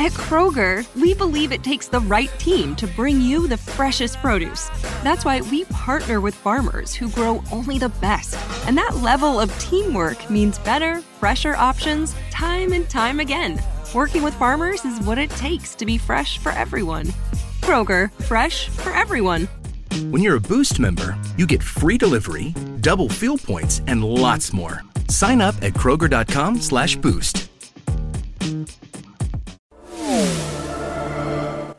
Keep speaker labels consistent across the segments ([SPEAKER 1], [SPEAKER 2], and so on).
[SPEAKER 1] At Kroger, we believe it takes the right team to bring you the freshest produce. That's why we partner with farmers who grow only the best. And that level of teamwork means better, fresher options time and time again. Working with farmers is what it takes to be fresh for everyone. Kroger, fresh for everyone.
[SPEAKER 2] When you're a Boost member, you get free delivery, double fuel points, and lots more. Sign up at Kroger.com slash boost.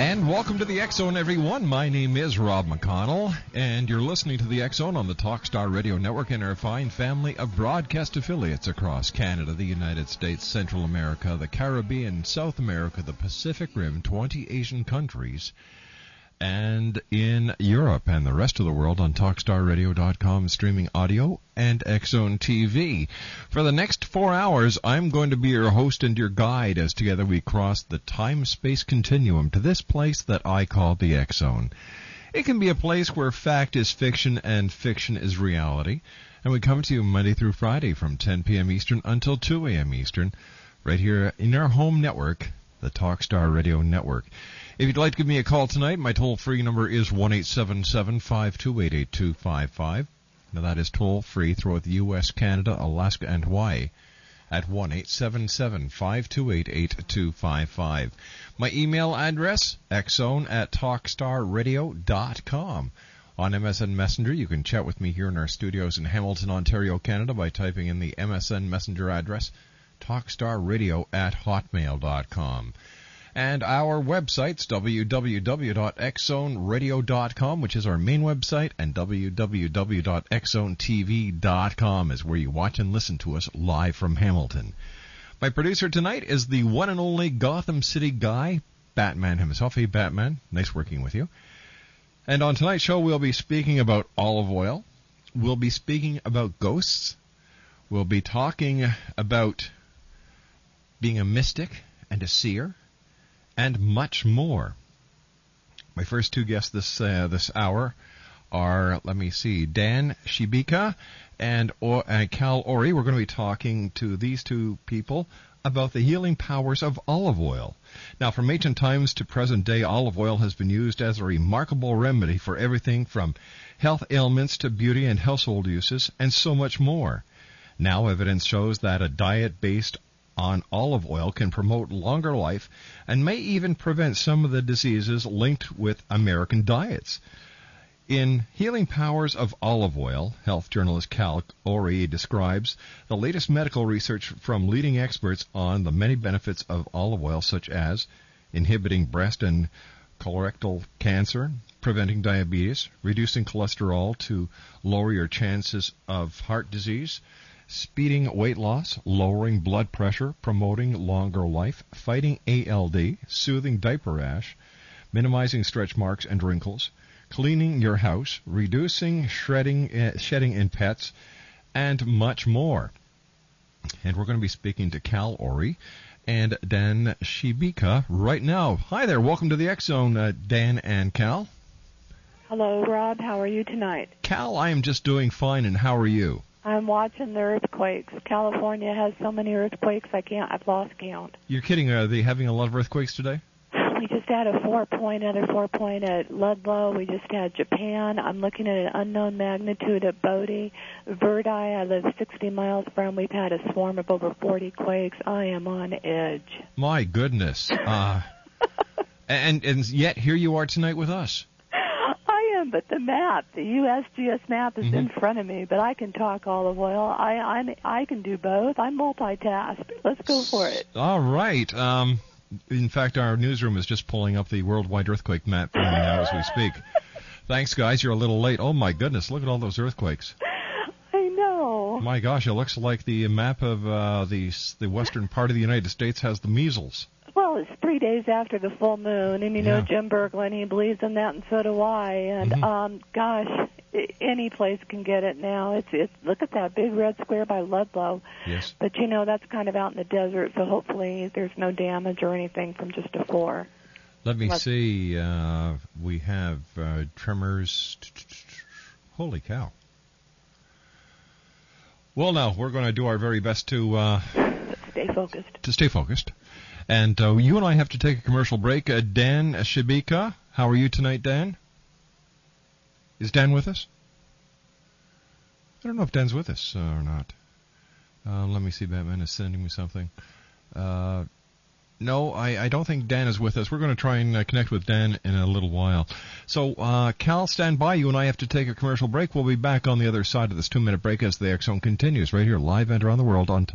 [SPEAKER 3] And welcome to the Zone, everyone. My name is Rob McConnell, and you're listening to the Zone on the Talkstar Radio Network and our fine family of broadcast affiliates across Canada, the United States, Central America, the Caribbean, South America, the Pacific Rim, 20 Asian countries, and in Europe and the rest of the world on TalkStarRadio.com streaming audio and Xzone TV. For the next four hours, I'm going to be your host and your guide as together we cross the time-space continuum to this place that I call the Xzone. It can be a place where fact is fiction and fiction is reality. And we come to you Monday through Friday from 10 p.m. Eastern until 2 a.m. Eastern, right here in our home network, the Talkstar Radio Network. If you'd like to give me a call tonight, my toll free number is 1 528 8255. Now that is toll free throughout the U.S., Canada, Alaska, and Hawaii at 1 528 8255. My email address, xzone at talkstarradio.com. On MSN Messenger, you can chat with me here in our studios in Hamilton, Ontario, Canada by typing in the MSN Messenger address, talkstarradio at hotmail.com. And our websites, www.xzoneradio.com, which is our main website, and www.xzonetv.com is where you watch and listen to us live from Hamilton. My producer tonight is the one and only Gotham City guy, Batman himself. Hey, Batman. Nice working with you. And on tonight's show, we'll be speaking about olive oil. We'll be speaking about ghosts. We'll be talking about being a mystic and a seer and much more. My first two guests this uh, this hour are, let me see, Dan Sciabica and or, uh, Cal Orey. We're going to be talking to these two people about the healing powers of olive oil. Now, from ancient times to present day, olive oil has been used as a remarkable remedy for everything from health ailments to beauty and household uses, and so much more. Now, evidence shows that a diet based on olive oil can promote longer life and may even prevent some of the diseases linked with American diets. In Healing Powers of Olive Oil, health journalist Cal Orey describes the latest medical research from leading experts on the many benefits of olive oil, such as inhibiting breast and colorectal cancer, preventing diabetes, reducing cholesterol to lower your chances of heart disease, speeding weight loss, lowering blood pressure, promoting longer life, fighting ALD, soothing diaper rash, minimizing stretch marks and wrinkles, cleaning your house, reducing shredding, uh, shedding in pets, and much more. And we're going to be speaking to Cal Orey and Dan Sciabica right now. Hi there, welcome to the X Zone, uh, Dan and Cal.
[SPEAKER 4] Hello, Rob. How are you tonight?
[SPEAKER 3] Cal, I am just doing fine, and how are you?
[SPEAKER 4] I'm watching the earthquakes. California has so many earthquakes, I can't. I've lost count.
[SPEAKER 3] You're kidding? Are they having a lot of earthquakes today?
[SPEAKER 4] We just had a four point, another four point at Ludlow. We just had Japan. I'm looking at an unknown magnitude at Bodie. Verdi, I live 60 miles from. We've had a swarm of over 40 quakes. I am on edge.
[SPEAKER 3] My goodness. Uh, and and yet here you are tonight with us.
[SPEAKER 4] Am, but the map, the USGS map, is in front of me. But I can talk olive oil. I I'm, I can do both. I'm multitask. Let's go for it.
[SPEAKER 3] All right. Um, in fact, our newsroom is just pulling up the worldwide earthquake map now as we speak. Thanks, guys. You're a little late. Oh my goodness! Look at all those earthquakes.
[SPEAKER 4] I know.
[SPEAKER 3] My gosh, it looks like the map of uh, the the western part of the United States has the measles.
[SPEAKER 4] Well, it's three days after the full moon, and you know
[SPEAKER 3] Yeah.
[SPEAKER 4] Jim Berkland, he believes in that, and so do I. And
[SPEAKER 3] Mhm.
[SPEAKER 4] um, gosh, any place can get it now. It's it's look at that big red square by Ludlow.
[SPEAKER 3] Yes.
[SPEAKER 4] But you know that's kind of out in the desert, so hopefully there's no damage or anything from just a four.
[SPEAKER 3] Let me
[SPEAKER 4] Let's-
[SPEAKER 3] see. Uh, we have uh, tremors. Holy cow! Well, now we're going to do our very best to uh,
[SPEAKER 4] Stay focused.
[SPEAKER 3] to stay focused, and uh, you and I have to take a commercial break. Uh, Dan Sciabica, how are you tonight, Dan? Is Dan with us? I don't know if Dan's with us uh, or not. Uh, let me see. Batman is sending me something. Uh, no, I, I don't think Dan is with us. We're going to try and uh, connect with Dan in a little while. So, uh, Cal, stand by. You and I have to take a commercial break. We'll be back on the other side of this two-minute break as the Zone continues right here, live and around the world on. T-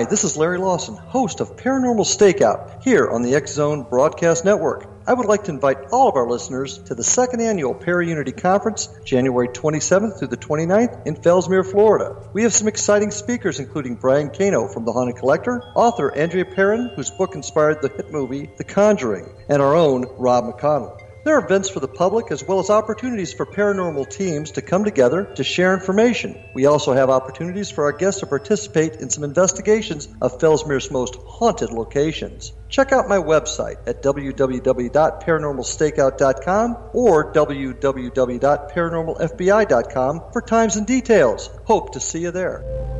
[SPEAKER 5] Hi, this is Larry Lawson, host of Paranormal Stakeout here on the X Zone Broadcast Network. I would like to invite all of our listeners to the second annual Para-Unity Conference, January 27th through the 29th in Fellsmere, Florida. We have some exciting speakers, including Brian Cano from The Haunted Collector, author Andrea Perron, whose book inspired the hit movie The Conjuring, and our own Rob McConnell. There are events for the public as well as opportunities for paranormal teams to come together to share information. We also have opportunities for our guests to participate in some investigations of Fellsmere's most haunted locations. Check out my website at www.paranormalstakeout.com or www.paranormalfbi.com for times and details. Hope to see you there.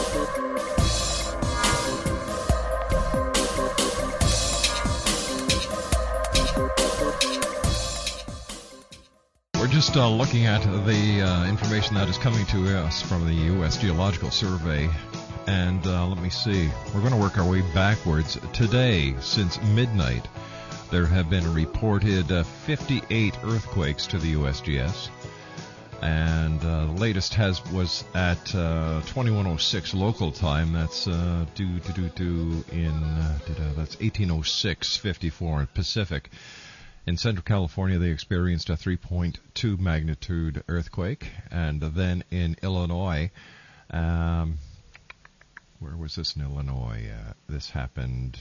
[SPEAKER 3] Just uh, looking at the uh, information that is coming to us from the U.S. Geological Survey. And uh, let me see. We're going to work our way backwards. Today, since midnight, there have been reported uh, 58 earthquakes to the USGS. And uh, the latest has was at uh, 2106 local time. That's do do do do in that's 1806 54 in Pacific. In Central California, they experienced a 3.2 magnitude earthquake, and then in Illinois, um, where was this in Illinois? Uh, this happened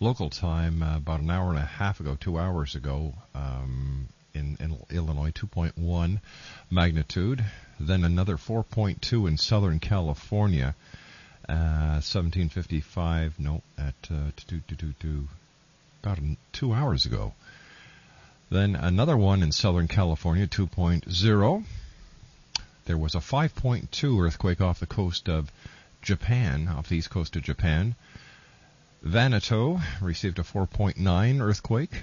[SPEAKER 3] local time uh, about an hour and a half ago, two hours ago, um, in, in, Illinois, 2.1 magnitude. Then another 4.2 in Southern California, uh, 1755. No, at uh, two, two, two, about two hours ago. Then another one in Southern California, 2.0. There was a 5.2 earthquake off the coast of Japan, off the east coast of Japan. Vanuatu received a 4.9 earthquake.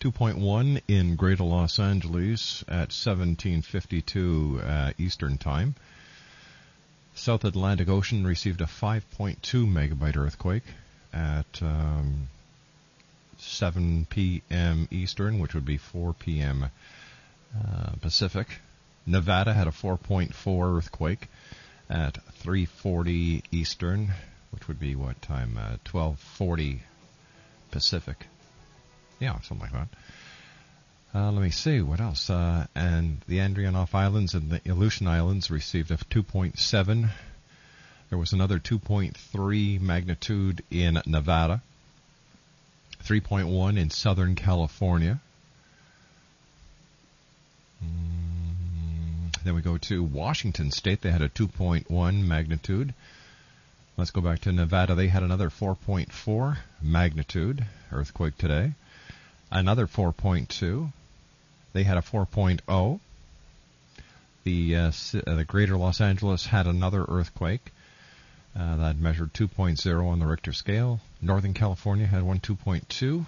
[SPEAKER 3] 2.1 in Greater Los Angeles at 1752 uh, Eastern Time. South Atlantic Ocean received a 5.2 megabyte earthquake at um, 7 p.m. Eastern, which would be 4 p.m. Uh, Pacific. Nevada had a 4.4 earthquake at 3:40 Eastern, which would be what time? Uh, 12:40 Pacific. Yeah, something like that. Uh, let me see what else. Uh, and the Andreanof Islands and the Aleutian Islands received a 2.7. There was another 2.3 magnitude in Nevada. 3.1 in Southern California. Mm, then we go to Washington State. They had a 2.1 magnitude. Let's go back to Nevada. They had another 4.4 magnitude earthquake today. Another 4.2. They had a 4.0. The uh, uh, the Greater Los Angeles had another earthquake. Uh, that measured 2.0 on the Richter scale. Northern California had one 2.2.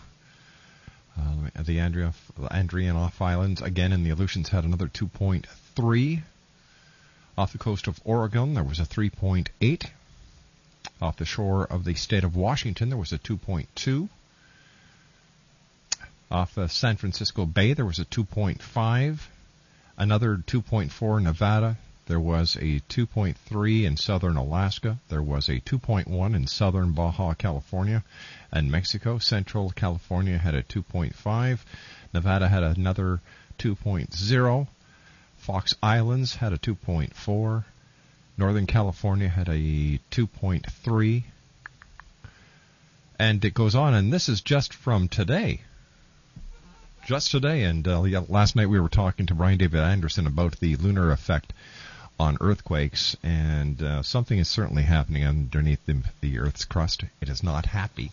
[SPEAKER 3] Uh, the Andrea, Andreanof Islands, again in the Aleutians, had another 2.3. Off the coast of Oregon, there was a 3.8. Off the shore of the state of Washington, there was a 2.2. Off the San Francisco Bay, there was a 2.5. Another 2.4 Nevada, there was a 2.3 in southern Alaska. There was a 2.1 in southern Baja California and Mexico. Central California had a 2.5. Nevada had another 2.0. Fox Islands had a 2.4. Northern California had a 2.3. And it goes on, and this is just from today just today. And uh, last night we were talking to Brian David Anderson about the lunar effect on earthquakes, and uh, something is certainly happening underneath the, the Earth's crust. It is not happy.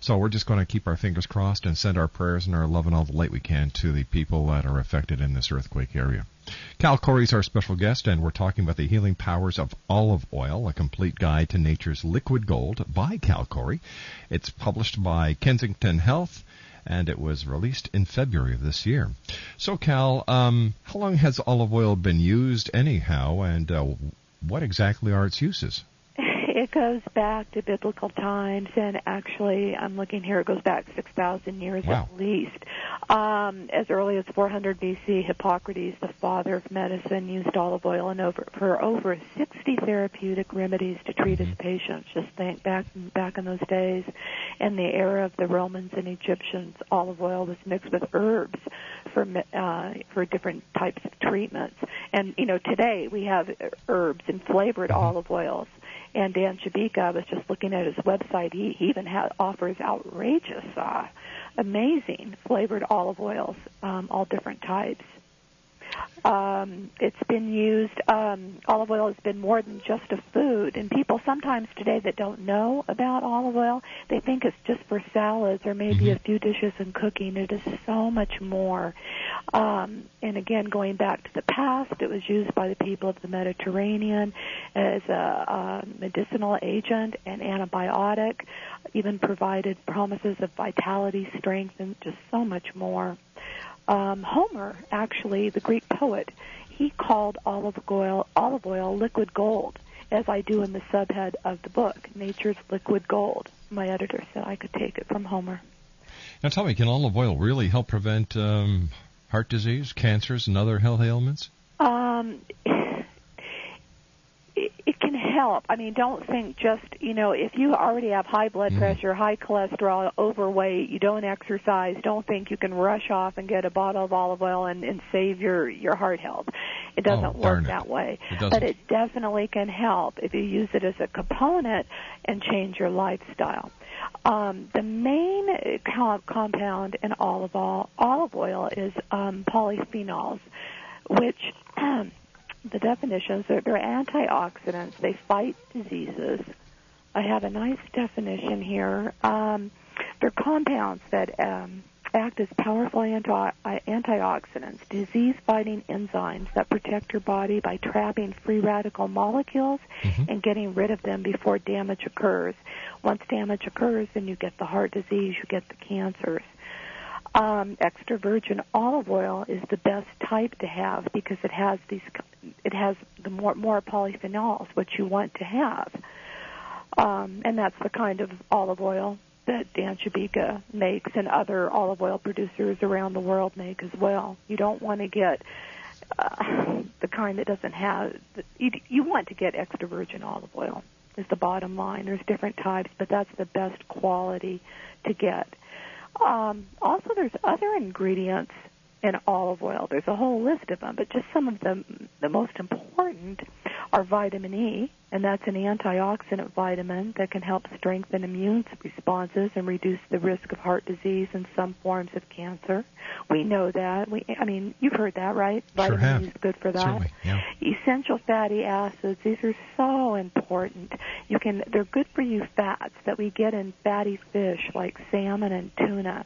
[SPEAKER 3] So we're just going to keep our fingers crossed and send our prayers and our love and all the light we can to the people that are affected in this earthquake area. Cal Orey is our special guest, and we're talking about the healing powers of olive oil, a complete guide to nature's liquid gold by Cal Orey. It's published by Kensington Health and it was released in February of this year. So, Cal, um, how long has olive oil been used anyhow, and uh, what exactly are its uses?
[SPEAKER 4] It goes back to biblical times, and actually, I'm looking here, it goes back 6,000 years
[SPEAKER 3] wow.
[SPEAKER 4] at least. Um, as early as 400 BC, Hippocrates, the father of medicine, used olive oil and over, for over 60 therapeutic remedies to treat his
[SPEAKER 3] Mm-hmm.
[SPEAKER 4] patients. Just think back back in those days, in the era of the Romans and Egyptians, olive oil was mixed with herbs for uh, for different types of treatments. And you know, today we have herbs and flavored
[SPEAKER 3] Mm-hmm.
[SPEAKER 4] olive oils. And Dan Sciabica, I was just looking at his website. He, he even ha- offers outrageous, uh, amazing flavored olive oils, um, all different types. Um, it's been used. Um, olive oil has been more than just a food, and people sometimes today that don't know about olive oil, they think it's just for salads or maybe a few dishes in cooking. It is so much more. Um, and again, going back to the past, it was used by the people of the Mediterranean as a, a medicinal agent and antibiotic. Even provided promises of vitality, strength, and just so much more um, Homer, actually, the Greek poet, he called olive oil olive oil liquid gold, as I do in the subhead of the book, Nature's Liquid Gold. My editor said I could take it from Homer.
[SPEAKER 3] Now tell me, can olive oil really help prevent um, heart disease, cancers, and other health ailments?
[SPEAKER 4] Um, it, it can help. I mean, don't think just, you know, if you already have high blood
[SPEAKER 3] Mm.
[SPEAKER 4] pressure, high cholesterol, overweight, you don't exercise, don't think you can rush off and get a bottle of olive oil and, and save your, your heart health. It doesn't
[SPEAKER 3] Oh,
[SPEAKER 4] work
[SPEAKER 3] it.
[SPEAKER 4] that way.
[SPEAKER 3] It.
[SPEAKER 4] But it definitely can help if you use it as a component and change your lifestyle. Um, the main com- compound in olive oil, olive oil is um, polyphenols, which the definitions are they're antioxidants. They fight diseases. I have a nice definition here. Um, they're compounds that um, act as powerful anti- antioxidants, disease-fighting enzymes that protect your body by trapping free radical molecules and getting rid of them before damage occurs. Once damage occurs, then you get the heart disease, you get the cancers. Um, extra virgin olive oil is the best type to have because it has these, it has the more more polyphenols, which you want to have, um, and that's the kind of olive oil that Dan Sciabica makes and other olive oil producers around the world make as well. You don't want to get uh, the kind that doesn't have. You, you want to get extra virgin olive oil. Is the bottom line. There's different types, but that's the best quality to get. Um, also, there's other ingredients in olive oil. There's a whole list of them, but just some of them, the most important are vitamin E, and that's an antioxidant vitamin that can help strengthen immune responses and reduce the risk of heart disease and some forms of cancer. We know that. We, I mean, you've heard that, right?
[SPEAKER 3] Sure
[SPEAKER 4] vitamin
[SPEAKER 3] have.
[SPEAKER 4] E is good for that.
[SPEAKER 3] Certainly, yeah.
[SPEAKER 4] Essential fatty acids, these are so important. You can they're good for you fats that we get in fatty fish like salmon and tuna.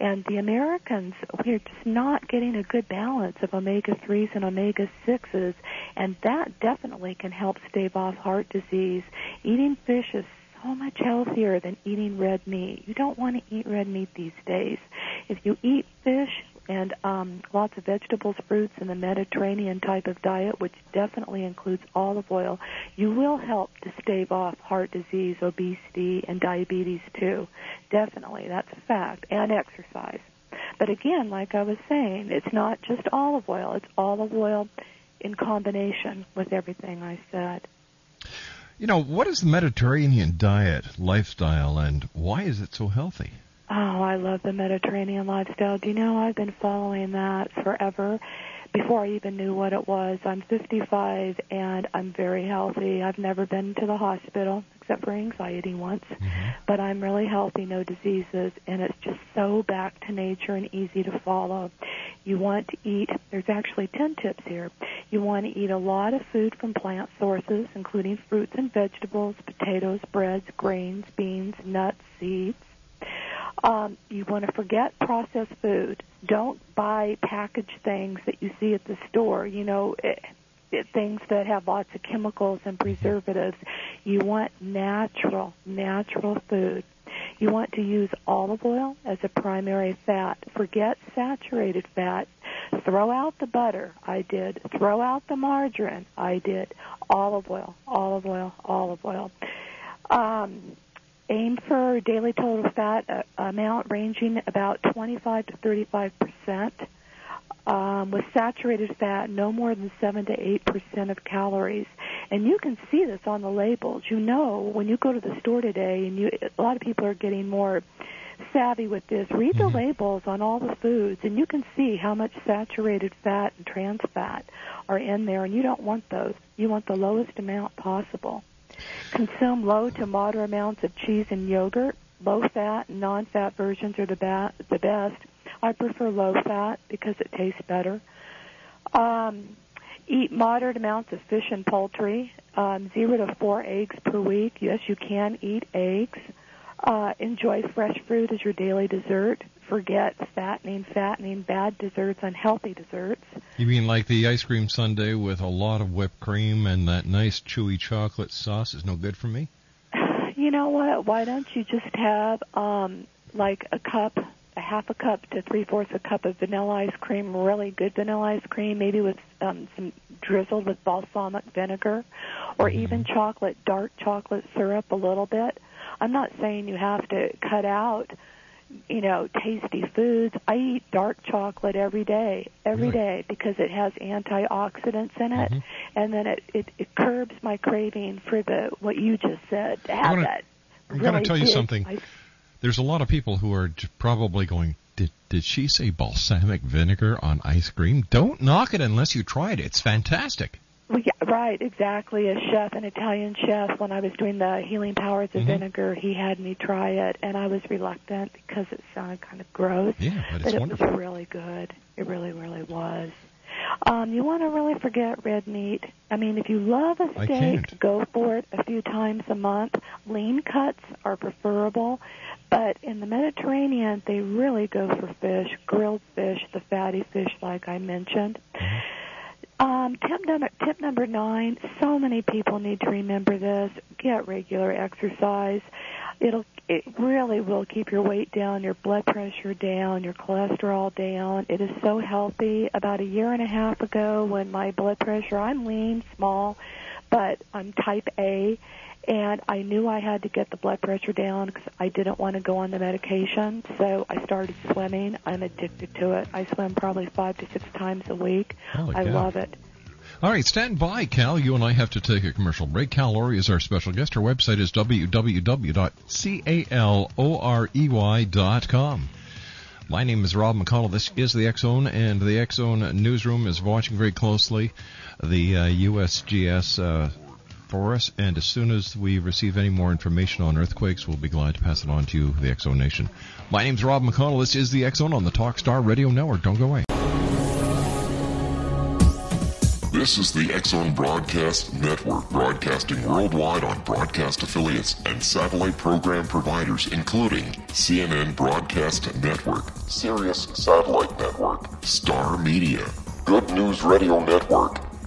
[SPEAKER 4] And the Americans we're just not getting a good balance of omega 3s and omega 6s and that definitely can help stave off heart disease. Eating fish is so much healthier than eating red meat. You don't want to eat red meat these days. If you eat fish and um, lots of vegetables, fruits, and the Mediterranean type of diet, which definitely includes olive oil, you will help to stave off heart disease, obesity, and diabetes too. Definitely, that's a fact. And exercise. But again, like I was saying, it's not just olive oil, it's olive oil in combination with everything I said.
[SPEAKER 3] You know, what is the Mediterranean diet, lifestyle, and why is it so healthy?
[SPEAKER 4] Oh, I love the Mediterranean lifestyle. Do you know I've been following that forever before I even knew what it was. I'm 55 and I'm very healthy. I've never been to the hospital except for anxiety once, but I'm really healthy, no diseases, and it's just so back to nature and easy to follow. You want to eat, there's actually 10 tips here. You want to eat a lot of food from plant sources, including fruits and vegetables, potatoes, breads, grains, beans, nuts, seeds. Um, you want to forget processed food. Don't buy packaged things that you see at the store. You know, it, it, things that have lots of chemicals and preservatives. You want natural, natural food. You want to use olive oil as a primary fat. Forget saturated fat. Throw out the butter. I did. Throw out the margarine. I did. Olive oil, olive oil, olive oil. Um, aim for daily total fat uh, amount ranging about 25 to 35 percent. Um, with saturated fat, no more than 7 to 8 percent of calories. And you can see this on the labels. You know, when you go to the store today, and you, a lot of people are getting more savvy with this. Read the labels on all the foods, and you can see how much saturated fat and trans fat are in there, and you don't want those. You want the lowest amount possible. Consume low to moderate amounts of cheese and yogurt. Low fat and non fat versions are the, ba- the best. I prefer low fat because it tastes better. Um, eat moderate amounts of fish and poultry. Um, zero to four eggs per week. Yes, you can eat eggs. Uh, enjoy fresh fruit as your daily dessert. Forget fattening, fattening, bad desserts, unhealthy desserts.
[SPEAKER 3] You mean like the ice cream sundae with a lot of whipped cream and that nice chewy chocolate sauce is no good for me?
[SPEAKER 4] You know what? Why don't you just have um, like a cup, a half a cup to three fourths a cup of vanilla ice cream, really good vanilla ice cream, maybe with um, some drizzled with balsamic vinegar, or
[SPEAKER 3] Mm-hmm.
[SPEAKER 4] even chocolate, dark chocolate syrup a little bit. I'm not saying you have to cut out, you know, tasty foods. I eat dark chocolate every day, every day, because it has antioxidants in it, and then it, it it curbs my craving for the what you just said to have that.
[SPEAKER 3] I'm going to tell you something.
[SPEAKER 4] ice
[SPEAKER 3] There's a lot of people who are probably going, did, did she say balsamic vinegar on ice cream? Don't knock it unless you try it. It's fantastic.
[SPEAKER 4] Well, yeah, right, exactly. A chef, an Italian chef, when I was doing the healing powers of
[SPEAKER 3] Mhm.
[SPEAKER 4] vinegar, he had me try it, and I was reluctant because it sounded kind of gross.
[SPEAKER 3] Yeah, but it's
[SPEAKER 4] it
[SPEAKER 3] wonderful.
[SPEAKER 4] was really good. It really, really was. Um, you want to really forget red meat. I mean, if you love a steak, go for it a few times a month. Lean cuts are preferable, but in the Mediterranean, they really go for fish, grilled fish, the fatty fish, like I mentioned. Um, tip number tip number nine. So many people need to remember this. Get regular exercise. It'll it really will keep your weight down, your blood pressure down, your cholesterol down. It is so healthy. About a year and a half ago, when my blood pressure, I'm lean, small, but I'm type A, and I knew I had to get the blood pressure down because I didn't want to go on the medication. So I started swimming. I'm addicted to it. I swim probably five to six times a week.
[SPEAKER 3] Holy
[SPEAKER 4] I
[SPEAKER 3] cow.
[SPEAKER 4] love it.
[SPEAKER 3] All right, stand by, Cal. You and I have to take a commercial break. Cal Orey is our special guest. Our website is www.calorey.com. My name is Rob McConnell. This is the X Zone, and the X Zone newsroom is watching very closely the uh, USGS uh, for us. And as soon as we receive any more information on earthquakes, we'll be glad to pass it on to you, the Zone Nation. My name's Rob McConnell. This is the Zone on the Talkstar Radio Network. Don't go away.
[SPEAKER 6] This is the X Zone Broadcast Network, broadcasting worldwide on broadcast affiliates and satellite program providers, including CNN Broadcast Network, Sirius Satellite Network, Star Media, Good News Radio Network,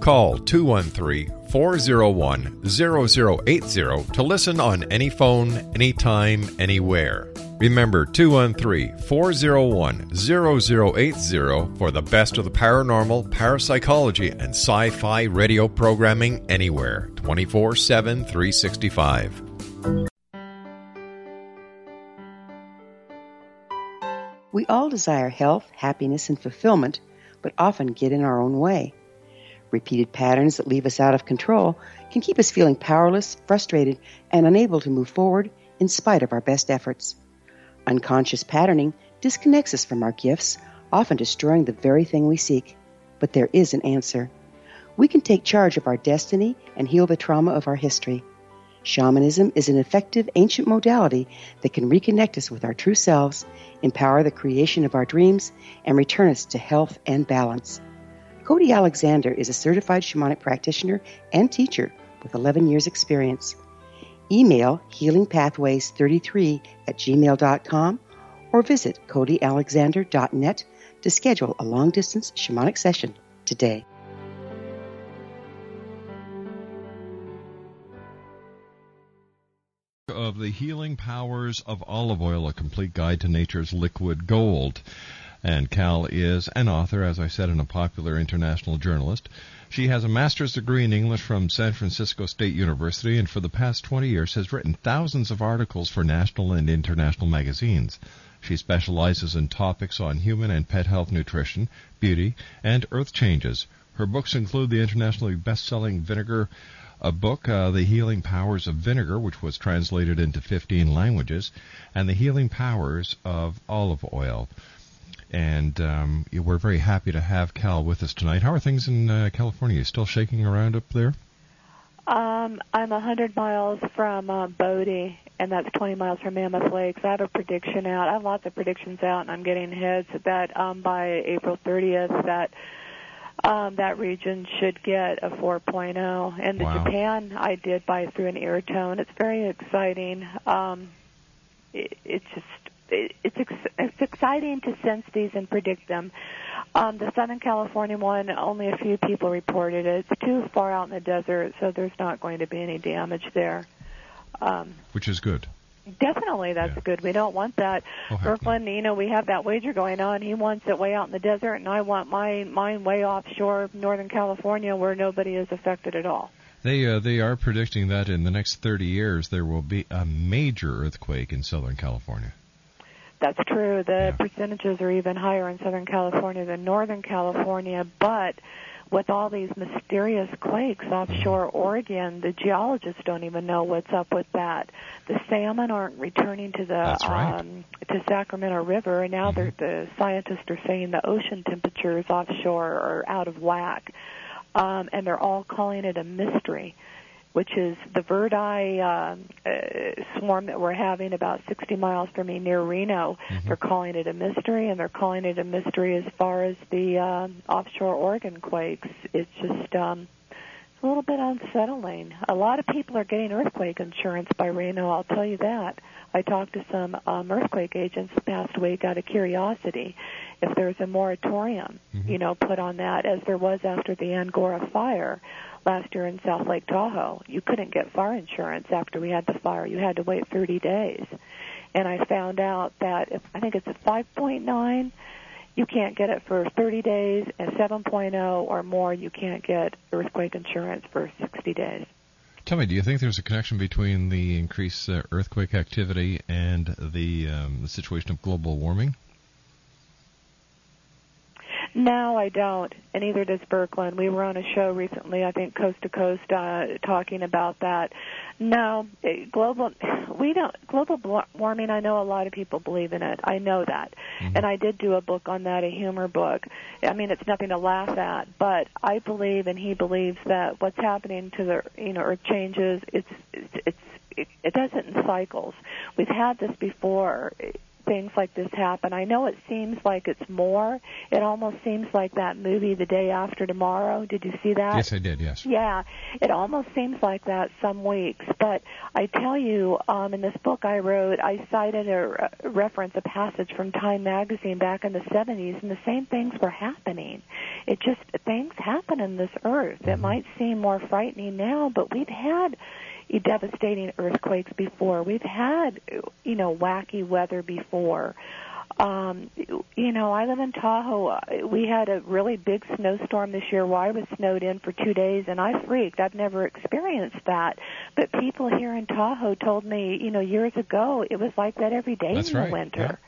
[SPEAKER 7] Call 213 401 0080 to listen on any phone, anytime, anywhere. Remember 213 401 0080 for the best of the paranormal, parapsychology, and sci fi radio programming anywhere 24 7 365.
[SPEAKER 8] We all desire health, happiness, and fulfillment, but often get in our own way. Repeated patterns that leave us out of control can keep us feeling powerless, frustrated, and unable to move forward in spite of our best efforts. Unconscious patterning disconnects us from our gifts, often destroying the very thing we seek. But there is an answer. We can take charge of our destiny and heal the trauma of our history. Shamanism is an effective ancient modality that can reconnect us with our true selves, empower the creation of our dreams, and return us to health and balance. Cody Alexander is a certified shamanic practitioner and teacher with 11 years' experience. Email healingpathways33 at gmail.com or visit codyalexander.net to schedule a long distance shamanic session today.
[SPEAKER 3] of the healing powers of olive oil, a complete guide to nature's liquid gold. And Cal is an author, as I said, and a popular international journalist. She has a master's degree in English from San Francisco State University and for the past 20 years has written thousands of articles for national and international magazines. She specializes in topics on human and pet health nutrition, beauty, and earth changes. Her books include the internationally best-selling Vinegar a book, uh, The Healing Powers of Vinegar, which was translated into 15 languages, and The Healing Powers of Olive Oil. And um, we're very happy to have Cal with us tonight. How are things in uh, California? You still shaking around up there?
[SPEAKER 4] Um, I'm a 100 miles from uh, Bodie, and that's 20 miles from Mammoth Lakes. I have a prediction out. I have lots of predictions out, and I'm getting heads that um, by April 30th that um, that region should get a 4.0. And the
[SPEAKER 3] Wow.
[SPEAKER 4] Japan I did buy through an ear tone. It's very exciting. Um, it, it's just it's ex- it's exciting to sense these and predict them. Um, the Southern California one, only a few people reported it. It's too far out in the desert, so there's not going to be any damage there. Um,
[SPEAKER 3] Which is good.
[SPEAKER 4] Definitely, that's good. We don't want that.
[SPEAKER 3] Oh,
[SPEAKER 4] you know, we have that wager going on. He wants it way out in the desert, and I want mine, mine way offshore, Northern California, where nobody is affected at all.
[SPEAKER 3] They uh, they are predicting that in the next 30 years there will be a major earthquake in Southern California.
[SPEAKER 4] That's true. The percentages are even higher in Southern California than Northern California, but with all these mysterious quakes offshore Oregon, the geologists don't even know what's up with that. The salmon aren't returning to the
[SPEAKER 3] right.
[SPEAKER 4] um, to Sacramento River, and now they're, the scientists are saying the ocean temperatures offshore are out of whack, um, and they're all calling it a mystery which is the Verdi um, uh, swarm that we're having about 60 miles from me near Reno. They're calling it a mystery, and they're calling it a mystery as far as the um, offshore Oregon quakes. It's just um, it's a little bit unsettling. A lot of people are getting earthquake insurance by Reno. I'll tell you that. I talked to some um, earthquake agents past week out of curiosity if there's a moratorium, you know, put on that as there was after the Angora fire last year in South Lake Tahoe. You couldn't get fire insurance after we had the fire. You had to wait 30 days. And I found out that if I think it's a 5.9, you can't get it for 30 days, and 7.0 or more, you can't get earthquake insurance for 60 days.
[SPEAKER 3] Tell me, do you think there's a connection between the increased uh, earthquake activity and the, um, the situation of global warming?
[SPEAKER 4] No, I don't, and neither does Berkland. We were on a show recently, I think Coast to Coast, uh, talking about that. No, it, global we don't global warming. I know a lot of people believe in it. I know that, and I did do a book on that, a humor book. I mean, it's nothing to laugh at, but I believe, and he believes that what's happening to the you know earth changes. It's it's, it's it, it does it in cycles. We've had this before things like this happen. I know it seems like it's more. It almost seems like that movie The Day After Tomorrow. Did you see that?
[SPEAKER 3] yes, I did. Yes.
[SPEAKER 4] Yeah, it almost seems like that some weeks. But I tell you, um, in this book I wrote, I cited a a reference, a passage from Time magazine back in the 70s, and the same things were happening. It just, things happen in this earth. It might seem more frightening now, but we've had devastating earthquakes before. We've had, you know, wacky weather before. Um, you know, I live in Tahoe. We had a really big snowstorm this year where I was snowed in for two days, and I freaked. I've never experienced that. But people here in Tahoe told me, you know, years ago it was like that every day
[SPEAKER 3] That's
[SPEAKER 4] in the
[SPEAKER 3] right,
[SPEAKER 4] winter.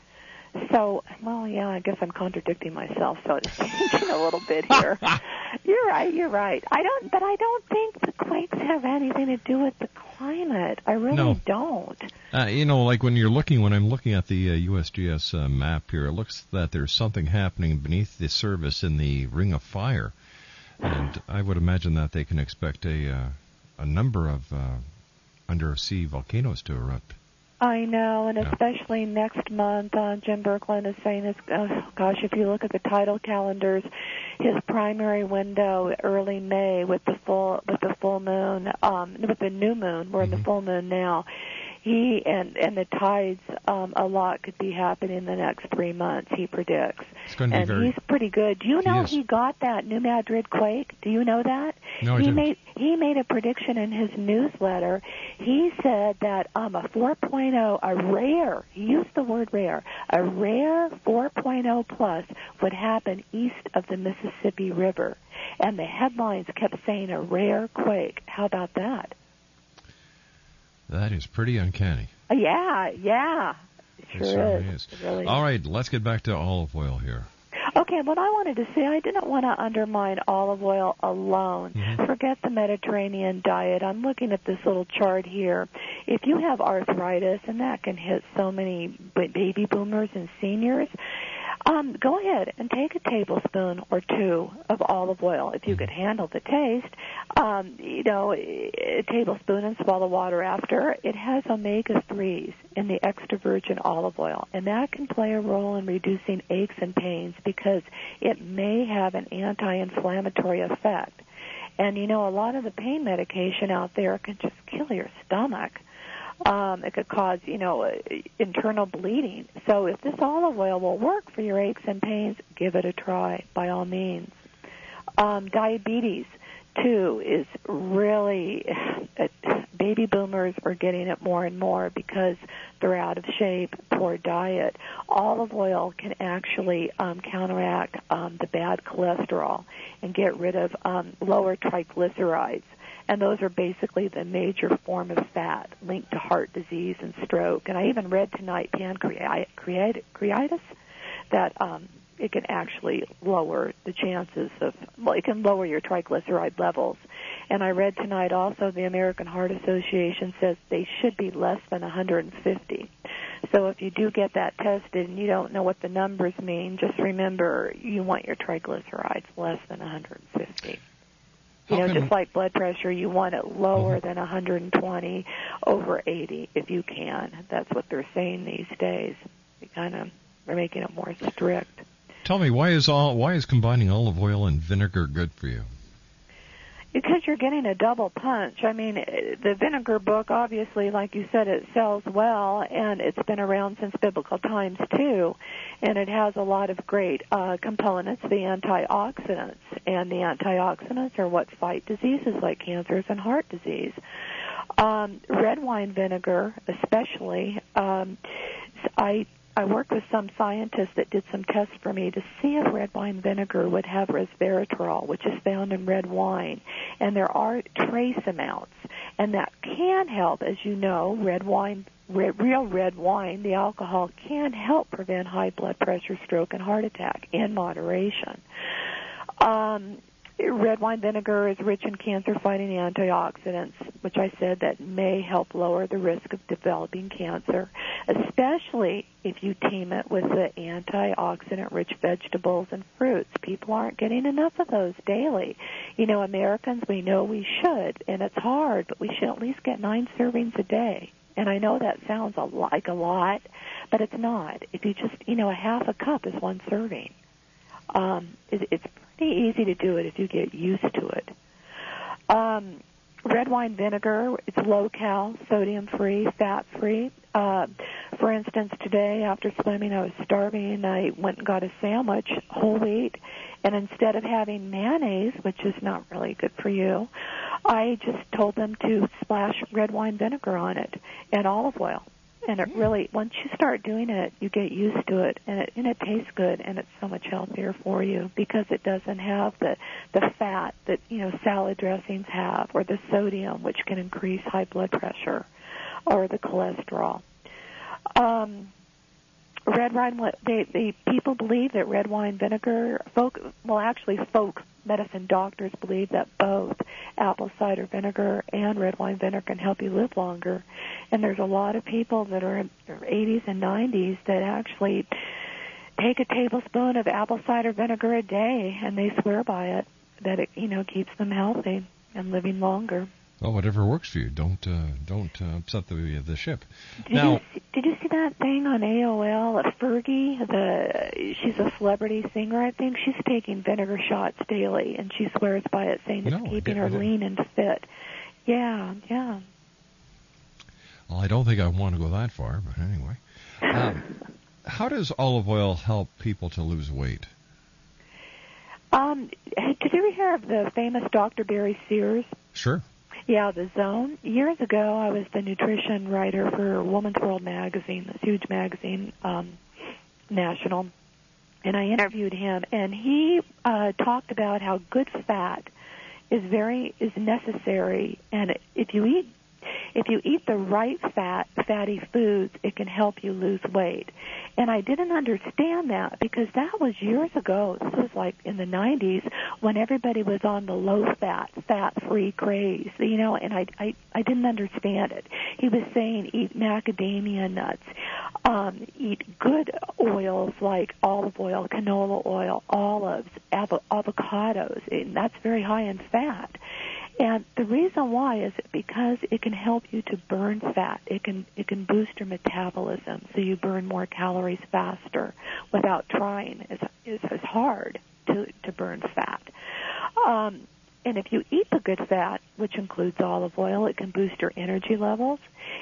[SPEAKER 4] So, well, yeah, I guess I'm contradicting myself, so it's changing a little bit here. you're right, you're right. I don't, but I don't think the quakes have anything to do with the climate. I really
[SPEAKER 3] No.
[SPEAKER 4] don't.
[SPEAKER 3] Uh, you know, like when you're looking, when I'm looking at the uh, USGS uh, map here, it looks that there's something happening beneath the surface in the Ring of Fire, and I would imagine that they can expect a uh, a number of uh, undersea volcanoes to erupt.
[SPEAKER 4] I know, and especially next month, uh, Jim Berkland is saying this. Oh, gosh, if you look at the tidal calendars, his primary window early May with the full with the full moon, um, with the new moon. We're in the full moon now. He and and the tides, um, a lot could be happening in the next three months. He predicts,
[SPEAKER 3] It's going to be
[SPEAKER 4] and
[SPEAKER 3] very.
[SPEAKER 4] he's pretty good. Do you know
[SPEAKER 3] is.
[SPEAKER 4] he got that New Madrid quake? Do you know that?
[SPEAKER 3] No, I
[SPEAKER 4] he
[SPEAKER 3] didn't.
[SPEAKER 4] made he made a prediction in his newsletter. He said that um a 4.0, a rare, he used the word rare, a rare 4.0 plus would happen east of the Mississippi River. And the headlines kept saying a rare quake. How about that?
[SPEAKER 3] That is pretty uncanny.
[SPEAKER 4] Uh, Yeah, yeah. It
[SPEAKER 3] It
[SPEAKER 4] sure
[SPEAKER 3] certainly
[SPEAKER 4] is.
[SPEAKER 3] is.
[SPEAKER 4] Really
[SPEAKER 3] All right, let's get back to olive oil here.
[SPEAKER 4] Okay, what I wanted to say, I didn't want to undermine olive oil alone.
[SPEAKER 3] Mm-hmm.
[SPEAKER 4] Forget the Mediterranean diet. I'm looking at this little chart here. If you have arthritis, and that can hit so many baby boomers and seniors, um, go ahead and take a tablespoon or two of olive oil if you could handle the taste. Um, you know, a tablespoon and swallow water after. It has omega 3s in the extra virgin olive oil, and that can play a role in reducing aches and pains because it may have an anti inflammatory effect. And you know, a lot of the pain medication out there can just kill your stomach um, it could cause, you know, uh, internal bleeding. So if this olive oil will work for your aches and pains, give it a try by all means. Um, diabetes too is really baby boomers are getting it more and more because they're out of shape, poor diet. Olive oil can actually um, counteract um, the bad cholesterol and get rid of um, lower triglycerides and those are basically the major form of fat linked to heart disease and stroke. And I even read tonight pancreatitis that um, it can actually lower the chances of well, it can lower your triglyceride levels. And I read tonight also the American Heart Association says they should be less than 150. So if you do get that tested and you don't know what the numbers mean, just remember you want your triglycerides less than 150. You know, just like blood pressure, you want it lower
[SPEAKER 3] Mm-hmm.
[SPEAKER 4] than 120 over 80 if you can. That's what they're saying these days. They kind of they're making it more strict.
[SPEAKER 3] Tell me why is all why is combining olive oil and vinegar good for you?
[SPEAKER 4] Because you're getting a double punch. I mean, the vinegar book, obviously, like you said, it sells well, and it's been around since biblical times too, and it has a lot of great uh, components, the antioxidants, and the antioxidants are what fight diseases like cancers and heart disease. Um, red wine vinegar, especially, um, I I worked with some scientists that did some tests for me to see if red wine vinegar would have resveratrol, which is found in red wine. And there are trace amounts. And that can help, as you know, red wine, red, real red wine, the alcohol can help prevent high blood pressure, stroke, and heart attack in moderation. Um, red wine vinegar is rich in cancer-fighting antioxidants, which I said that may help lower the risk of developing cancer, especially if you team it with the antioxidant-rich vegetables and fruits. People aren't getting enough of those daily. You know, Americans, we know we should, and it's hard, but we should at least get nine servings a day. And I know that sounds like a lot, but it's not. If you just, you know, a half a cup is one serving. Um, it, it's pretty easy to do it if you get used to it. Um, red wine vinegar, it's low cal, sodium free, fat free. Uh, for instance, today after swimming, I was starving. I went and got a sandwich, whole wheat, and instead of having mayonnaise, which is not really good for you, I just told them to splash red wine vinegar on it and olive oil. And it really, once you start doing it, you get used to it, and it and it tastes good, and it's so much healthier for you because it doesn't have the the fat that you know salad dressings have, or the sodium, which can increase high blood pressure, or the cholesterol. Um, red wine, they, they people believe that red wine vinegar, folk, well, actually, folk medicine doctors believe that both apple cider vinegar and red wine vinegar can help you live longer. And there's a lot of people that are in their 80s and 90s that actually take a tablespoon of apple cider vinegar a day, and they swear by it that it, you know, keeps them healthy and living longer.
[SPEAKER 3] Well, whatever works for you. Don't uh, don't uh, upset the the ship.
[SPEAKER 4] Did
[SPEAKER 3] now,
[SPEAKER 4] you did you see that thing on AOL? Fergie, the she's a celebrity singer. I think she's taking vinegar shots daily, and she swears by it, saying it's
[SPEAKER 3] I
[SPEAKER 4] keeping her lean and fit. Yeah, yeah.
[SPEAKER 3] well, I don't think I want to go that far, but anyway. Um, how does olive oil help people to lose weight?
[SPEAKER 4] Um, did you ever hear of the famous Dr. Barry Sears?
[SPEAKER 3] Sure.
[SPEAKER 4] Yeah, the Zone. Years ago, I was the nutrition writer for Woman's World magazine, this huge magazine, um, national, and I interviewed him, and he uh, talked about how good fat is very is necessary, and if you eat if you eat the right fat, fatty foods, it can help you lose weight. And I didn't understand that because that was years ago. This was like in the 90s when everybody was on the low fat, fat free craze, you know, and I, I, I didn't understand it. He was saying eat macadamia nuts, um, eat good oils like olive oil, canola oil, olives, av- avocados, and that's very high in fat. And the reason why is because it can help you to burn fat. It can it can boost your metabolism, so you burn more calories faster without trying. It's it's, it's hard to to burn fat. Um, and if you eat the good fat, which includes olive oil, it can boost your energy levels.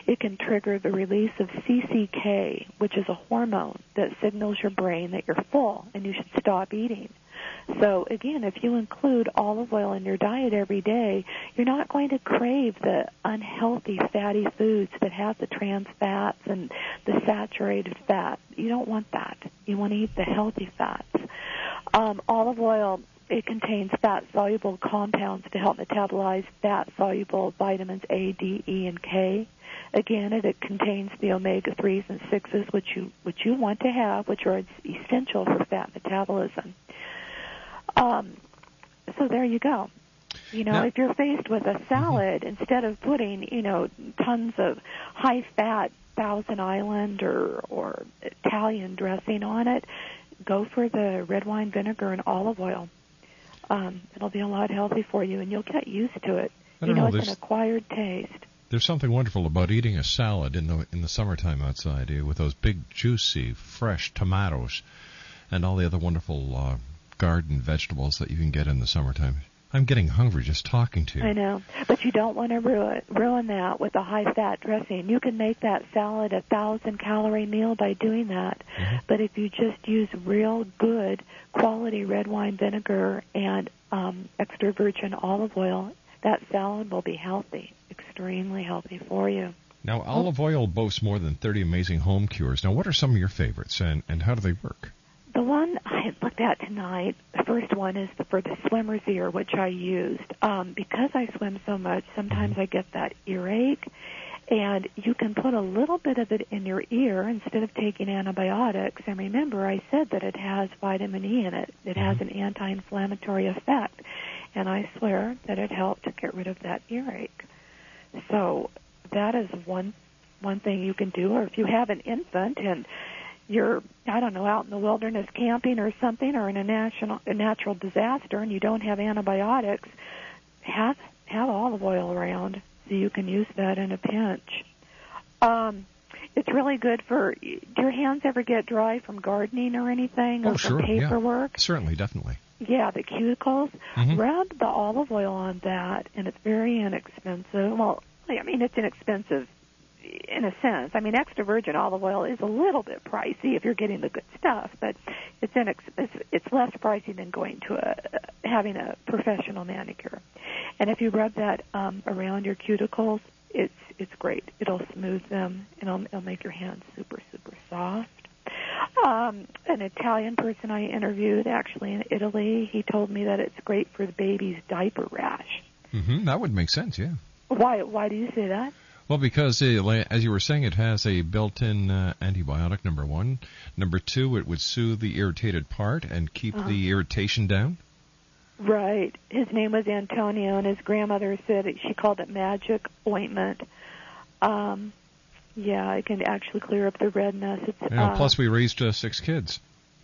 [SPEAKER 4] It can trigger the release of CCK, which is a hormone that signals your brain that you're full and you should stop eating. So again, if you include olive oil in your diet every day, you're not going to crave the unhealthy fatty foods that have the trans fats and the saturated fat. You don't want that. You want to eat the healthy fats. Um, olive oil it contains fat soluble compounds to help metabolize fat soluble vitamins A, D, E, and K. Again, it, it contains the omega 3s and 6s, which you, which you want to have, which are essential for fat metabolism. Um, so there you go. You know,
[SPEAKER 3] Now-
[SPEAKER 4] if you're faced with a salad, instead of putting, you know, tons of high fat Thousand Island or or Italian dressing on it, go for the red wine vinegar and olive oil. Um, it'll be a lot healthy for you, and you'll get used to it. You
[SPEAKER 3] don't know,
[SPEAKER 4] it's an acquired taste.
[SPEAKER 3] There's something wonderful about eating a salad in the in the summertime outside eh, with those big, juicy, fresh tomatoes and all the other wonderful uh, garden vegetables that you can get in the summertime. I'm getting hungry just talking to you.
[SPEAKER 4] I know, but you don't want to ruin ruin that with a high fat dressing. You can make that salad a thousand calorie meal by doing that. But if you just use real good quality red wine vinegar and um, extra virgin olive oil, that salad will be healthy, extremely healthy for you.
[SPEAKER 3] Now, olive oil boasts more than 30 amazing home cures. Now, what are some of your favorites, and, and how do they work?
[SPEAKER 4] The one I looked at tonight, the first one is for the swimmer's ear, which I used. Um, because I swim so much, sometimes I get that earache, and you can put a little bit of it in your ear instead of taking antibiotics. And remember, I said that it has vitamin E in it. It has an anti-inflammatory effect, and I swear that it helped to get rid of that earache. So that is one one thing you can do. Or if you have an infant and you're I don't know out in the wilderness camping or something or in a national a natural disaster and you don't have antibiotics, have have olive oil around so you can use that in a pinch. Um, it's really good for. Do your hands ever get dry from gardening or anything, or
[SPEAKER 3] oh,
[SPEAKER 4] from
[SPEAKER 3] sure.
[SPEAKER 4] paperwork?
[SPEAKER 3] Yeah. Certainly, definitely.
[SPEAKER 4] Yeah, the cuticles.
[SPEAKER 3] Mhm.
[SPEAKER 4] Rub the olive oil on that, and it's very inexpensive. Well, I mean, it's inexpensive in a sense. I mean, extra virgin olive oil is a little bit pricey if you're getting the good stuff, but it's inex- it's, it's less pricey than going to a having a professional manicure. And if you rub that um, around your cuticles, it's it's great. It'll smooth them, and it'll, it'll make your hands super super soft. Um, an Italian person I interviewed, actually in Italy, he told me that it's great for the baby's diaper rash.
[SPEAKER 3] hmm That would make sense, yeah.
[SPEAKER 4] Why? Why do you say that?
[SPEAKER 3] Well, because uh, like- as you were saying, it has a built-in uh, antibiotic. Number one, number two, it would soothe the irritated part and keep
[SPEAKER 4] Uh-huh.
[SPEAKER 3] the irritation down.
[SPEAKER 4] Right. His name was Antonio, and his grandmother said it, she called it magic ointment. Um, yeah, it can actually clear up the redness. It's
[SPEAKER 3] You know,
[SPEAKER 4] uh,
[SPEAKER 3] plus, we raised uh, six kids.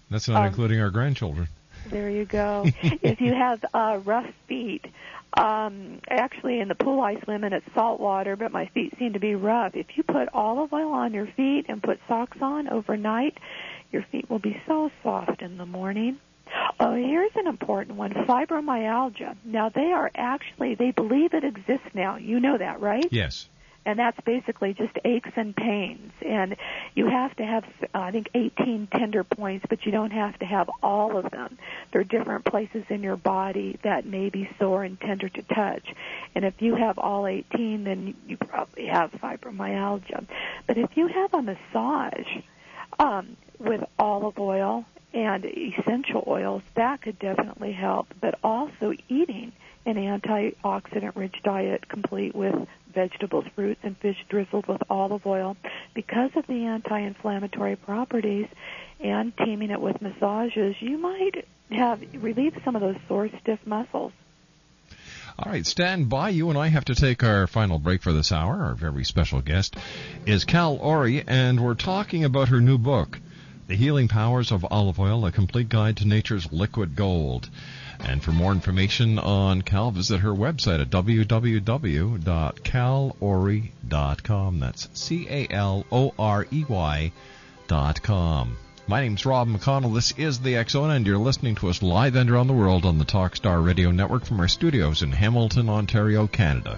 [SPEAKER 3] That's not
[SPEAKER 4] Um,
[SPEAKER 3] including our grandchildren.
[SPEAKER 4] There you go. if you have uh, rough feet, um, actually in the pool I swim in it's salt water, but my feet seem to be rough. If you put olive oil on your feet and put socks on overnight, your feet will be so soft in the morning. Oh, here's an important one: fibromyalgia. Now they are actually they believe it exists now. You know that, right?
[SPEAKER 3] Yes.
[SPEAKER 4] And that's basically just aches and pains. And you have to have, uh, I think, 18 tender points, but you don't have to have all of them. There are different places in your body that may be sore and tender to touch. And if you have all 18, then you probably have fibromyalgia. But if you have a massage um, with olive oil and essential oils, that could definitely help. But also eating an antioxidant rich diet complete with vegetables, fruits, and fish drizzled with olive oil. Because of the anti-inflammatory properties and teaming it with massages, you might have relieve some of those sore, stiff muscles.
[SPEAKER 3] All right, stand by. You and I have to take our final break for this hour. Our very special guest is Cal Orey, and we're talking about her new book, The Healing Powers of Olive Oil, a complete guide to nature's liquid gold. And for more information on Cal, visit her website at www.calorey.com. That's C A L O R E Y dot com. My name's Rob McConnell. This is the Zone, and you're listening to us live and around the world on the Talkstar Radio Network from our studios in Hamilton, Ontario, Canada.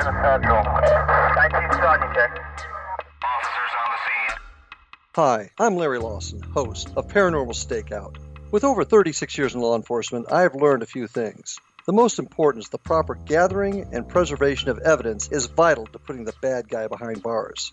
[SPEAKER 9] Sergeant Central. 19 Sergeant check.
[SPEAKER 5] Hi, I'm Larry Lawson, host of Paranormal Stakeout. With over 36 years in law enforcement, I have learned a few things. The most important is the proper gathering and preservation of evidence is vital to putting the bad guy behind bars.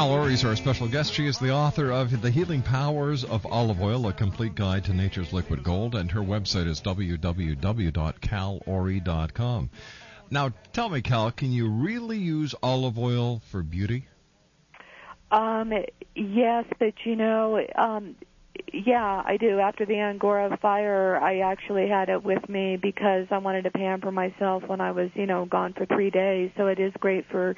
[SPEAKER 3] Cal is our special guest. She is the author of The Healing Powers of Olive Oil, a complete guide to nature's liquid gold, and her website is www.calorey.com. Now, tell me, Cal, can you really use olive oil for beauty?
[SPEAKER 4] Um, yes, but you know, um, yeah, I do. After the Angora fire, I actually had it with me because I wanted to pamper myself when I was, you know, gone for three days. So it is great for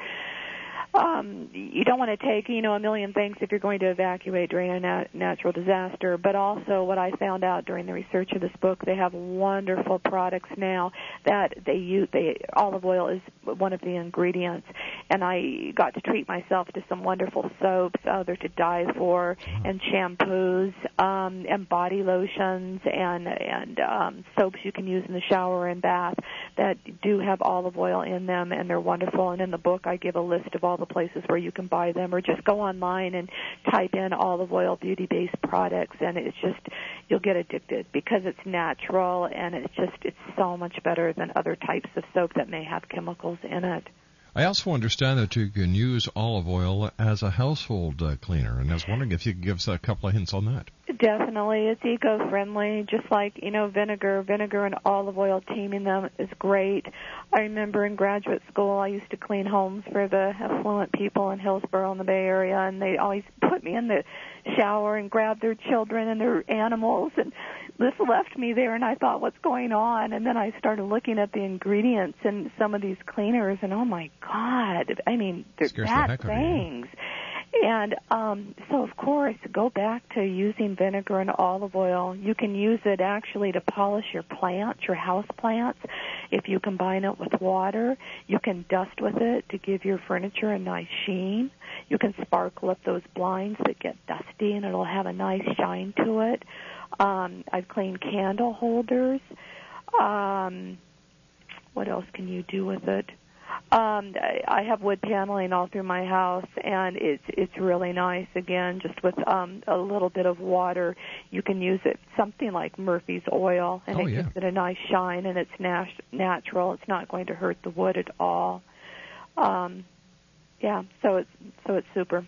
[SPEAKER 4] um you don't want to take you know a million things if you're going to evacuate during a nat- natural disaster. But also what i found out during the research of this book they have wonderful products now that they use they olive oil is one of the ingredients. And i got to treat myself to some wonderful soaps uh, they're to die for and shampoos um and body lotions and and um soaps you can use in the shower and bath that do have olive oil in them and they're wonderful. And in the book i give a list of all the places where you can buy them or just go online and type in olive oil beauty based products and it's just you'll get addicted because it's natural and it's just it's so much better than other types of soap that may have chemicals in it
[SPEAKER 3] I also understand that you can use olive oil as a household uh, cleaner, and I was wondering if you could give us a couple of hints on that.
[SPEAKER 4] Definitely, it's eco-friendly, just like you know vinegar. Vinegar and olive oil teaming them is great. I remember in graduate school, I used to clean homes for the affluent people in Hillsborough in the Bay Area, and they always put me in the shower and grab their children and their animals, and this left me there, and I thought, what's going on? And then I started looking at the ingredients in some of these cleaners, and oh my God! I mean, they're
[SPEAKER 3] Scares the
[SPEAKER 4] bad
[SPEAKER 3] heck out of you.
[SPEAKER 4] things. And um, so, of course, go back to using vinegar and olive oil. You can use it actually to polish your plants, your house plants. If you combine it with water, you can dust with it to give your furniture a nice sheen. You can sparkle up those blinds that get dusty, and it'll have a nice shine to it. Um, I've cleaned candle holders. Um, what else can you do with it? Um, I have wood paneling all through my house, and it's it's really nice. Again, just with um, a little bit of water, you can use it something like Murphy's oil, and
[SPEAKER 3] Oh,
[SPEAKER 4] it
[SPEAKER 3] yeah.
[SPEAKER 4] gives it a nice shine, and it's nat- natural. It's not going to hurt the wood at all. Um, yeah, so it's so it's super.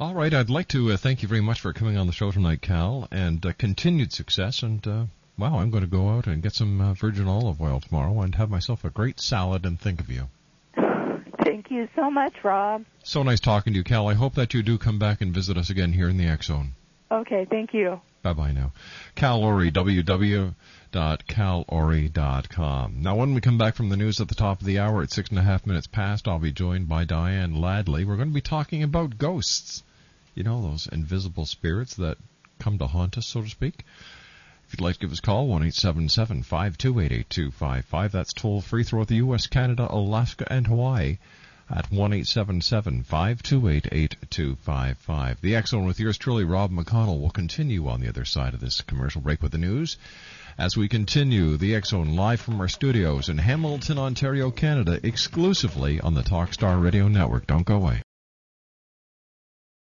[SPEAKER 3] All right, I'd like to uh, thank you very much for coming on the show tonight, Cal, and uh, continued success. And uh, wow, I'm going to go out and get some uh, virgin olive oil tomorrow and have myself a great salad and think of you.
[SPEAKER 4] Thank you so much, Rob.
[SPEAKER 3] So nice talking to you, Cal. I hope that you do come back and visit us again here in the X Zone.
[SPEAKER 4] Okay, thank you.
[SPEAKER 3] Bye bye now. Cal Orey, www.calorey.com. Now, when we come back from the news at the top of the hour at six and a half minutes past, I'll be joined by Diane Ladley. We're going to be talking about ghosts. You know, those invisible spirits that come to haunt us, so to speak. If you'd like to give us a call, 1 877 528 8255. That's toll free throughout the U.S., Canada, Alaska, and Hawaii at 1 877 528 8255. The Zone with yours truly, Rob McConnell, will continue on the other side of this commercial break with the news as we continue the Zone live from our studios in Hamilton, Ontario, Canada, exclusively on the Talkstar Radio Network. Don't go away.